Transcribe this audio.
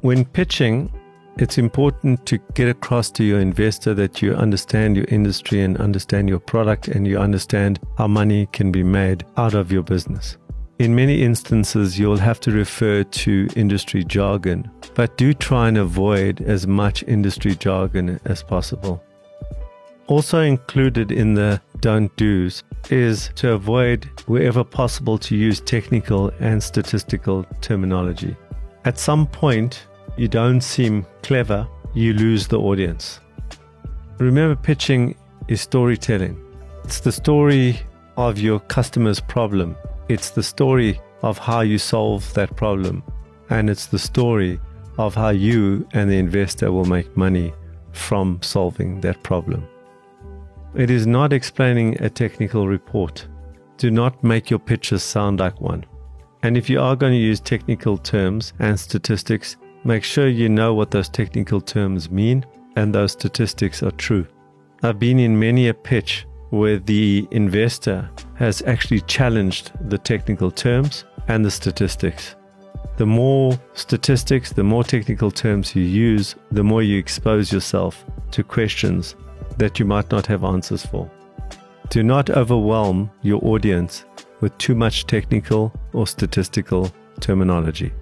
When pitching, it's important to get across to your investor that you understand your industry and understand your product and you understand how money can be made out of your business. In many instances, you'll have to refer to industry jargon, but do try and avoid as much industry jargon as possible. Also included in the don't do's is to avoid, wherever possible, to use technical and statistical terminology. At some point, you don't seem clever, you lose the audience. Remember, pitching is storytelling. It's the story of your customer's problem it's the story of how you solve that problem. And it's the story of how you and the investor will make money from solving that problem. It is not explaining a technical report. Do not make your pitches sound like one. And if you are going to use technical terms and statistics, make sure you know what those technical terms mean and those statistics are true. I've been in many a pitch where the investor has actually challenged the technical terms and the statistics. The more statistics, the more technical terms you use, the more you expose yourself to questions that you might not have answers for. Do not overwhelm your audience with too much technical or statistical terminology.